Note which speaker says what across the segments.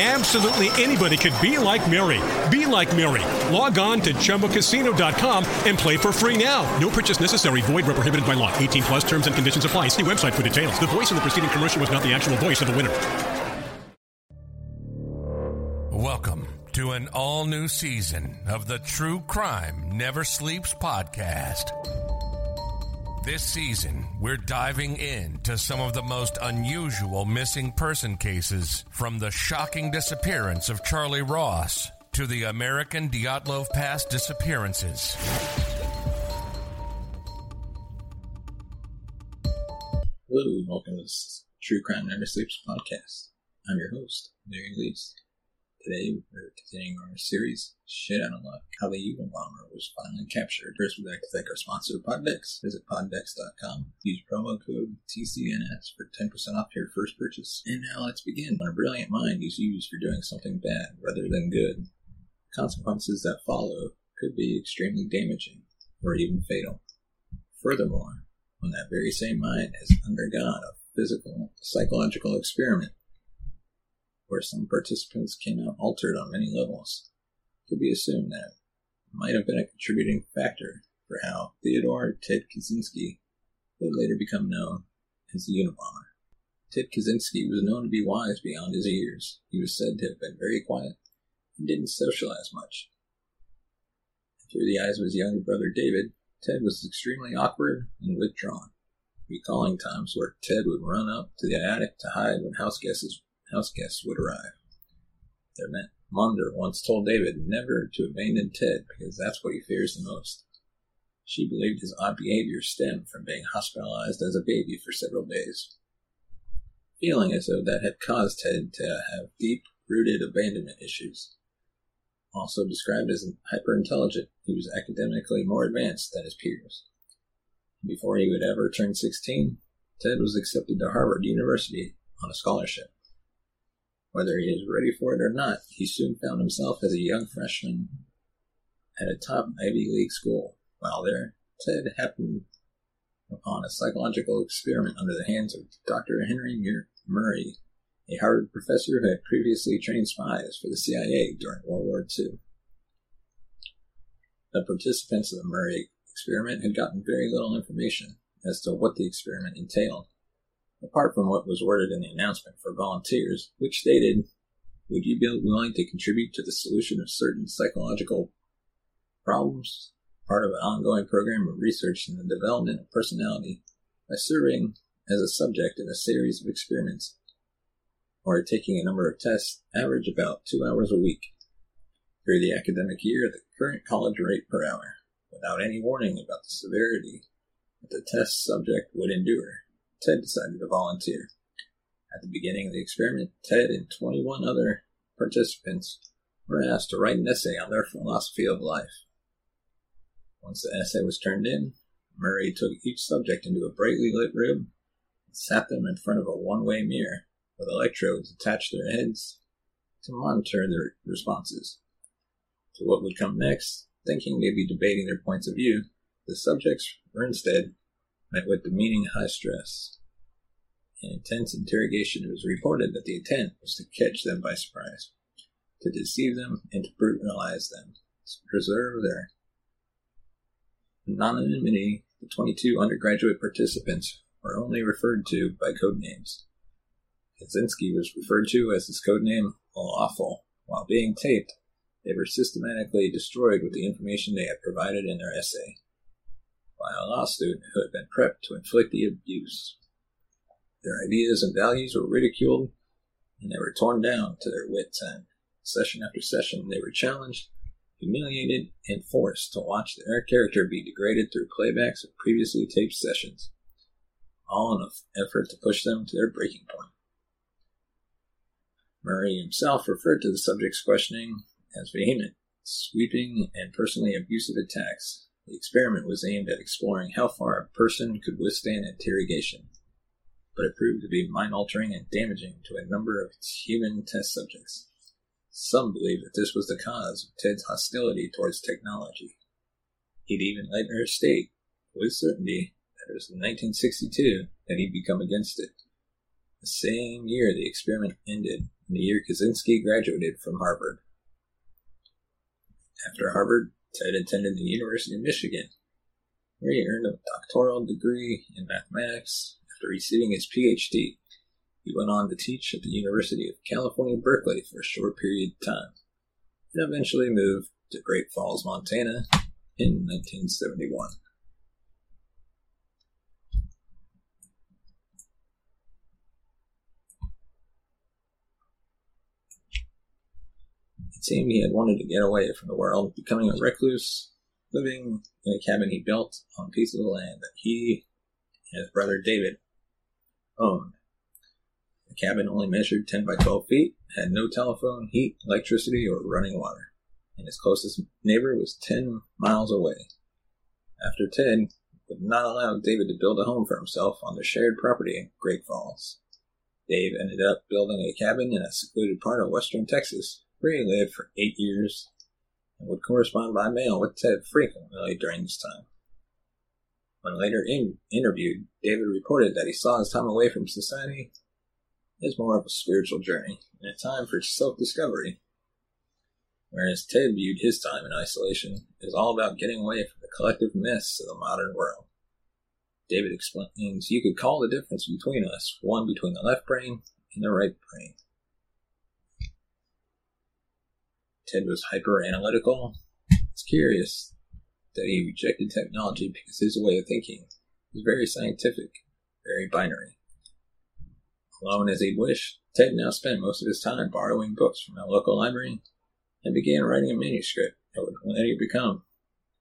Speaker 1: Absolutely anybody could be like Mary. Be like Mary. Log on to ChumbaCasino.com and play for free now. No purchase necessary. Void where prohibited by law. 18 plus terms and conditions apply. See website for details. The voice in the preceding commercial was not the actual voice of the winner.
Speaker 2: Welcome to an all new season of the True Crime Never Sleeps podcast. This season, we're diving into some of the most unusual missing person cases from the shocking disappearance of Charlie Ross to the American Dyatlov Pass disappearances.
Speaker 3: Hello, welcome to this True Crime Never Sleeps podcast. I'm your host, Larry Lease. Today, we're continuing our series, Shit Out of Luck, How the Unabomber Was Finally Captured. First, we'd like to thank our sponsor, PodDecks. Visit poddecks.com. Use promo code TCNS for 10% off your first purchase. And now let's begin. When a brilliant mind is used for doing something bad rather than good, consequences that follow could be extremely damaging or even fatal. Furthermore, when that very same mind has undergone a physical, psychological experiment where some participants came out altered on many levels, it could be assumed that it might have been a contributing factor for how Theodore Ted Kaczynski would later become known as the Unabomber. Ted Kaczynski was known to be wise beyond his years. He was said to have been very quiet and didn't socialize much. Through the eyes of his younger brother David, Ted was extremely awkward and withdrawn, recalling times where Ted would run up to the attic to hide when house guests, house guests would arrive. Their mother once told David never to abandon Ted because that's what he fears the most. She believed his odd behavior stemmed from being hospitalized as a baby for several days, feeling as though that had caused Ted to have deep rooted abandonment issues. Also described as hyper-intelligent, he was academically more advanced than his peers. Before he would ever turn 16, Ted was accepted to Harvard University on a scholarship. Whether he was ready for it or not, he soon found himself as a young freshman at a top Ivy League school. While there, Ted happened upon a psychological experiment under the hands of Dr. Henry Murray, a Harvard professor who had previously trained spies for the CIA during World War II. The participants of the Murray experiment had gotten very little information as to what the experiment entailed, apart from what was worded in the announcement for volunteers, which stated, Would you be willing to contribute to the solution of certain psychological problems? Part of an ongoing program of research in the development of personality by serving as a subject in a series of experiments or taking a number of tests, average about two hours a week. Through the academic year at the current college rate per hour, without any warning about the severity that the test subject would endure, Ted decided to volunteer. At the beginning of the experiment, Ted and 21 other participants were asked to write an essay on their philosophy of life. Once the essay was turned in, Murray took each subject into a brightly lit room and sat them in front of a one way mirror with electrodes attached to their heads to monitor their responses. To what would come next, thinking maybe debating their points of view, the subjects were instead met with demeaning high stress. In intense interrogation, it was reported that the intent was to catch them by surprise, to deceive them, and to brutalize them, to preserve their anonymity. The 22 undergraduate participants were only referred to by code names. Kaczynski was referred to as his codename Lawful. While being taped, they were systematically destroyed with the information they had provided in their essay by a law student who had been prepped to inflict the abuse. Their ideas and values were ridiculed, and they were torn down to their wits' end. Session after session, they were challenged, humiliated, and forced to watch their character be degraded through playbacks of previously taped sessions, all in an effort to push them to their breaking point. Murray himself referred to the subject's questioning as vehement, sweeping, and personally abusive attacks. The experiment was aimed at exploring how far a person could withstand interrogation, but it proved to be mind altering and damaging to a number of human test subjects. Some believe that this was the cause of Ted's hostility towards technology. He'd even later state, with certainty, that it was in 1962 that he'd become against it. The same year the experiment ended, and the year Kaczynski graduated from Harvard. After Harvard, Ted attended the University of Michigan, where he earned a doctoral degree in mathematics after receiving his PhD. He went on to teach at the University of California, Berkeley for a short period of time, and eventually moved to Great Falls, Montana in 1971. It seemed he had wanted to get away from the world, becoming a recluse, living in a cabin he built on a piece of land that he and his brother David owned. The cabin only measured 10 by 12 feet, had no telephone, heat, electricity, or running water, and his closest neighbor was 10 miles away. After Ted would not allow David to build a home for himself on the shared property in Great Falls, Dave ended up building a cabin in a secluded part of western Texas he lived for eight years and would correspond by mail with Ted frequently during this time. When later in, interviewed, David reported that he saw his time away from society as more of a spiritual journey and a time for self discovery, whereas Ted viewed his time in isolation as all about getting away from the collective mess of the modern world. David explains you could call the difference between us one between the left brain and the right brain. Ted was hyper analytical. It's curious that he rejected technology because his way of thinking was very scientific, very binary. Alone as he'd wished, Ted now spent most of his time borrowing books from a local library and began writing a manuscript that would later become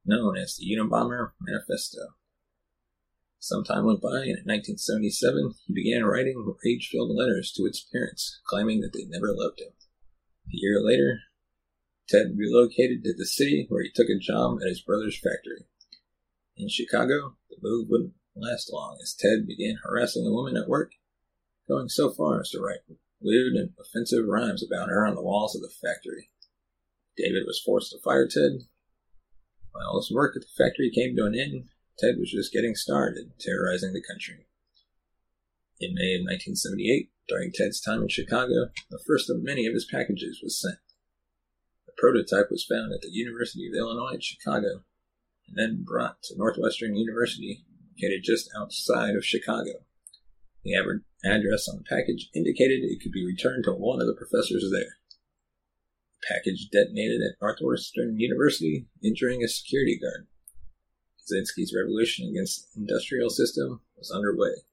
Speaker 3: known as the Unabomber Manifesto. Some time went by, and in 1977, he began writing rage filled letters to its parents, claiming that they never loved him. A year later, Ted relocated to the city where he took a job at his brother's factory. In Chicago, the move wouldn't last long as Ted began harassing a woman at work, going so far as to write lewd and offensive rhymes about her on the walls of the factory. David was forced to fire Ted. While his work at the factory came to an end, Ted was just getting started, terrorizing the country. In May of 1978, during Ted's time in Chicago, the first of many of his packages was sent prototype was found at the University of Illinois at Chicago and then brought to Northwestern University, located just outside of Chicago. The address on the package indicated it could be returned to one of the professors there. The package detonated at Northwestern University, injuring a security guard. Kaczynski's revolution against the industrial system was underway.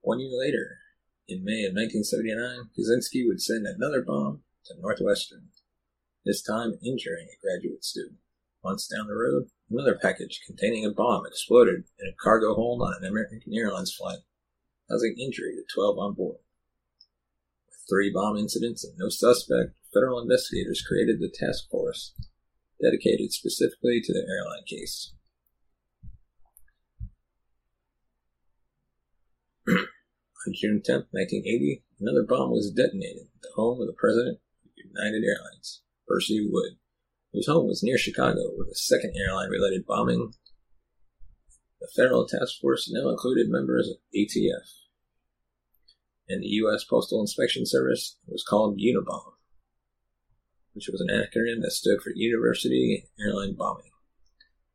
Speaker 3: One year later, in May of 1979, Kaczynski would send another bomb to Northwestern this time injuring a graduate student. Months down the road, another package containing a bomb exploded in a cargo hold on an American Airlines flight, causing injury to 12 on board. With three bomb incidents and no suspect, federal investigators created the task force dedicated specifically to the airline case. on June 10, 1980, another bomb was detonated at the home of the president of United Airlines. Percy Wood, whose home was near Chicago with a second airline related bombing. The federal task force now included members of ATF, and the U.S. Postal Inspection Service was called Unabomb, which was an acronym that stood for University Airline Bombing.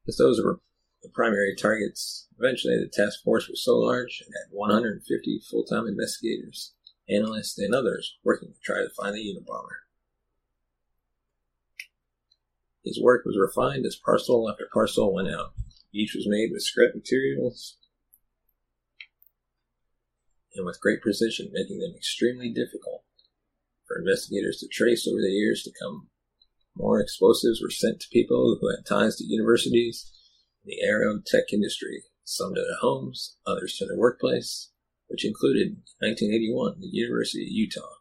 Speaker 3: As those were the primary targets, eventually the task force was so large it had 150 full time investigators, analysts, and others working to try to find the Unabomber. His work was refined as parcel after parcel went out. Each was made with scrap materials and with great precision, making them extremely difficult For investigators to trace over the years to come, more explosives were sent to people who had ties to universities in the aero tech industry, some to their homes, others to their workplace, which included, 1981, the University of Utah,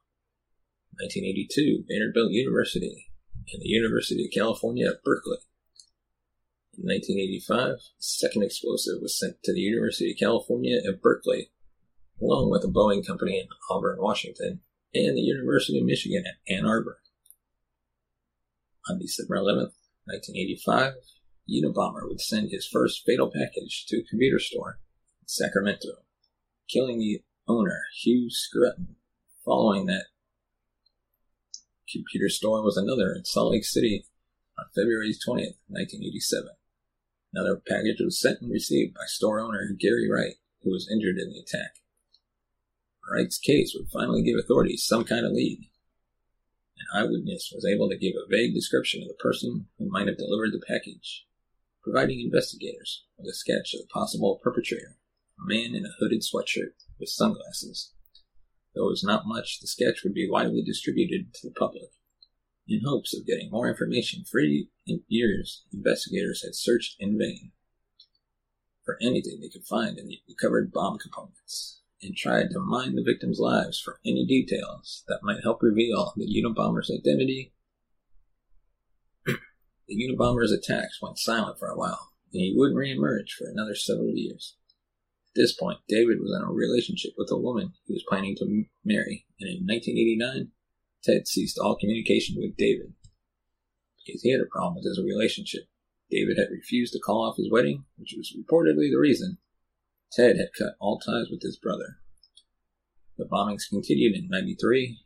Speaker 3: 1982, Vanderbilt University, and the University of California at Berkeley. In 1985, a second explosive was sent to the University of California at Berkeley, along with a Boeing company in Auburn, Washington, and the University of Michigan at Ann Arbor. On December 11, 1985, Unabomber would send his first fatal package to a computer store in Sacramento, killing the owner, Hugh Scrutton. Following that computer store was another in Salt Lake City on February 20th, 1987. Another package was sent and received by store owner Gary Wright, who was injured in the attack. Wright's case would finally give authorities some kind of lead. An eyewitness was able to give a vague description of the person who might have delivered the package, providing investigators with a sketch of the possible perpetrator, a man in a hooded sweatshirt with sunglasses. Though it was not much, the sketch would be widely distributed to the public. In hopes of getting more information for years, investigators had searched in vain for anything they could find in the recovered bomb components and tried to mine the victims' lives for any details that might help reveal the Unabomber's identity. the Unabomber's attacks went silent for a while, and he wouldn't reemerge for another several years. At this point, David was in a relationship with a woman he was planning to marry, and in 1989, Ted ceased all communication with David because he had a problem with his relationship. David had refused to call off his wedding, which was reportedly the reason. Ted had cut all ties with his brother. The bombings continued in 93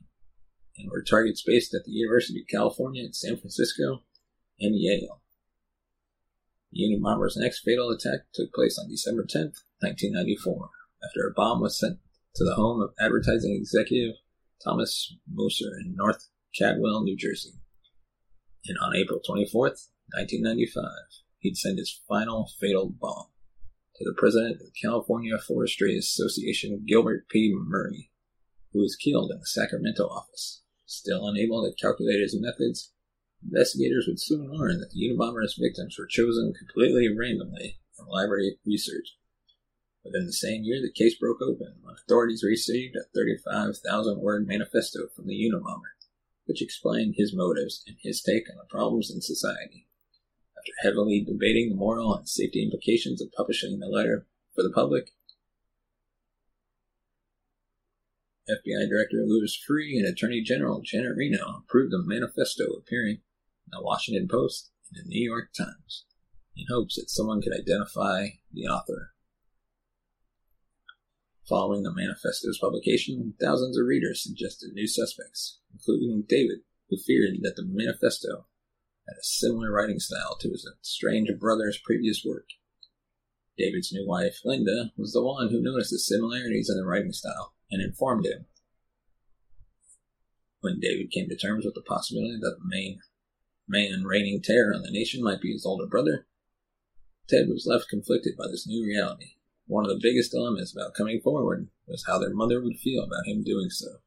Speaker 3: and were targets based at the University of California in San Francisco and Yale. The Unabomber's next fatal attack took place on December 10, 1994, after a bomb was sent to the home of advertising executive Thomas Mosser in North Caldwell, New Jersey. And on April 24th, 1995, he'd send his final fatal bomb to the president of the California Forestry Association, Gilbert P. Murray, who was killed in the Sacramento office. Still unable to calculate his methods, investigators would soon learn that the Unabomber's victims were chosen completely randomly from library research Within the same year, the case broke open when authorities received a 35,000 word manifesto from the Unabomber, which explained his motives and his take on the problems in society. After heavily debating the moral and safety implications of publishing the letter for the public, FBI Director Louis Freeh and Attorney General Janet Reno approved the manifesto appearing in the Washington Post and the New York Times in hopes that someone could identify the author Following the manifesto's publication, thousands of readers suggested new suspects, including David, who feared that the manifesto had a similar writing style to his estranged brother's previous work. David's new wife, Linda, was the one who noticed the similarities in the writing style and informed him. When David came to terms with the possibility that the main man reigning terror on the nation might be his older brother, Ted was left conflicted by this new reality. One of the biggest dilemmas about coming forward was how their mother would feel about him doing so.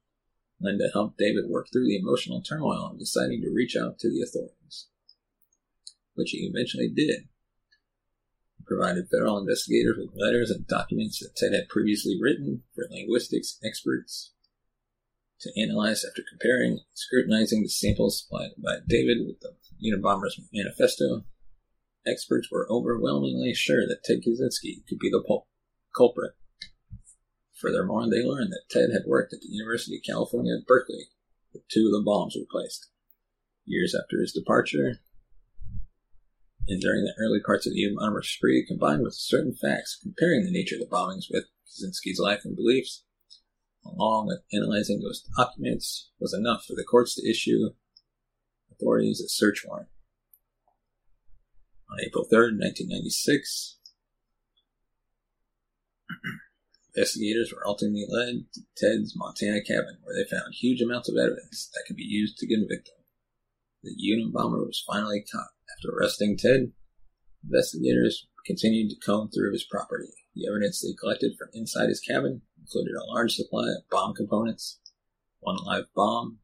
Speaker 3: Linda helped David work through the emotional turmoil of deciding to reach out to the authorities, which he eventually did. He provided federal investigators with letters and documents that Ted had previously written for linguistics experts to analyze after comparing and scrutinizing the samples supplied by David with the Unabomber's manifesto. Experts were overwhelmingly sure that Ted Kaczynski could be the pulp culprit. Furthermore, they learned that Ted had worked at the University of California at Berkeley, where two of the bombs were placed. Years after his departure, and during the early parts of the Unabomber spree, combined with certain facts comparing the nature of the bombings with Kaczynski's life and beliefs, along with analyzing those documents, was enough for the courts to issue authorities a search warrant. On April 3, 1996, Investigators were ultimately led to Ted's Montana cabin, where they found huge amounts of evidence that could be used to convict him. The Unabomber was finally caught. After arresting Ted, investigators continued to comb through his property. The evidence they collected from inside his cabin included a large supply of bomb components, one live bomb,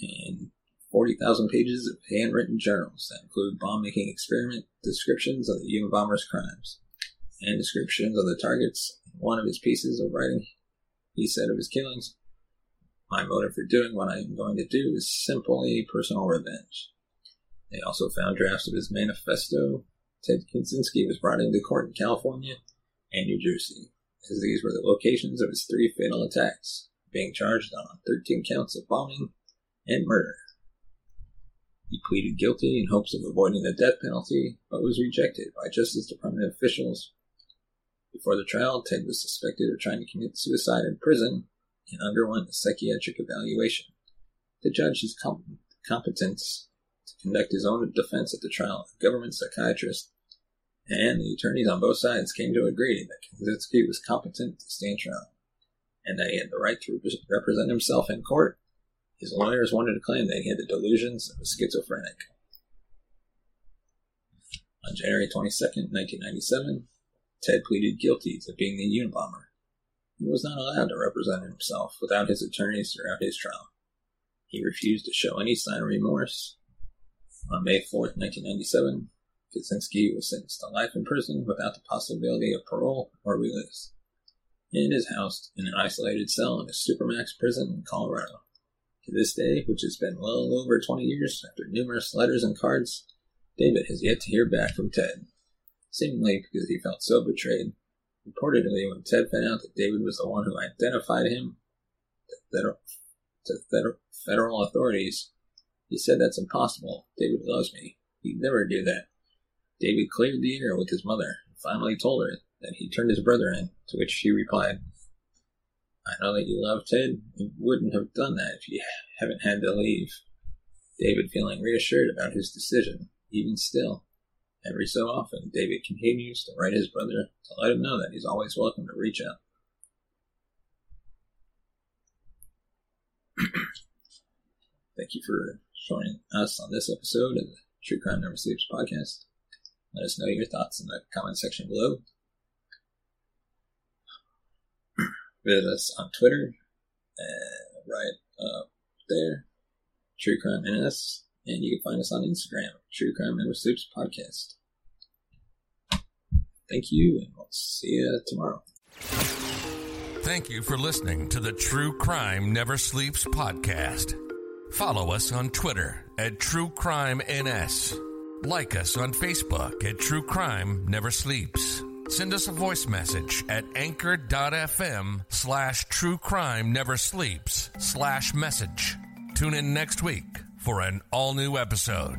Speaker 3: and 40,000 pages of handwritten journals that include bomb making experiment descriptions of the Unabomber's crimes and descriptions of the targets. One of his pieces of writing, he said of his killings, My motive for doing what I am going to do is simply personal revenge. They also found drafts of his manifesto. Ted Kaczynski was brought into court in California and New Jersey, as these were the locations of his three fatal attacks, being charged on 13 counts of bombing and murder. He pleaded guilty in hopes of avoiding the death penalty, but was rejected by Justice Department officials. Before the trial, Ted was suspected of trying to commit suicide in prison and underwent a psychiatric evaluation The judge his com- competence to conduct his own defense at the trial. A government psychiatrist and the attorneys on both sides came to agree that Kaczynski was competent to stand trial and that he had the right to represent himself in court his lawyers wanted to claim that he had the delusions of a schizophrenic. On January 22, 1997, Ted pleaded guilty to being the Unabomber. He was not allowed to represent himself without his attorneys throughout his trial. He refused to show any sign of remorse. On May 4, 1997, Kaczynski was sentenced to life in prison without the possibility of parole or release. And is housed in an isolated cell in a supermax prison in Colorado. To this day, which has been well over 20 years after numerous letters and cards, David has yet to hear back from Ted, seemingly because he felt so betrayed. Reportedly, when Ted found out that David was the one who identified him to federal authorities, he said that's impossible. David loves me. He'd never do that. David cleared the air with his mother and finally told her that he turned his brother in, to which she replied, I know that you love Ted. You wouldn't have done that if you haven't had to leave. David feeling reassured about his decision, even still. Every so often, David continues to write his brother to let him know that he's always welcome to reach out. Thank you for joining us on this episode of the True Crime Never Sleeps podcast. Let us know your thoughts in the comment section below. Visit us on Twitter, and right up there, True Crime NS, and you can find us on Instagram, True Crime Never Sleeps Podcast. Thank you, and we'll see you tomorrow.
Speaker 2: Thank you for listening to the True Crime Never Sleeps podcast. Follow us on Twitter at True Crime NS. Like us on Facebook at True Crime Never Sleeps. Send us a voice message at anchor.fm slash true crime never sleeps slash message. Tune in next week for an all new episode.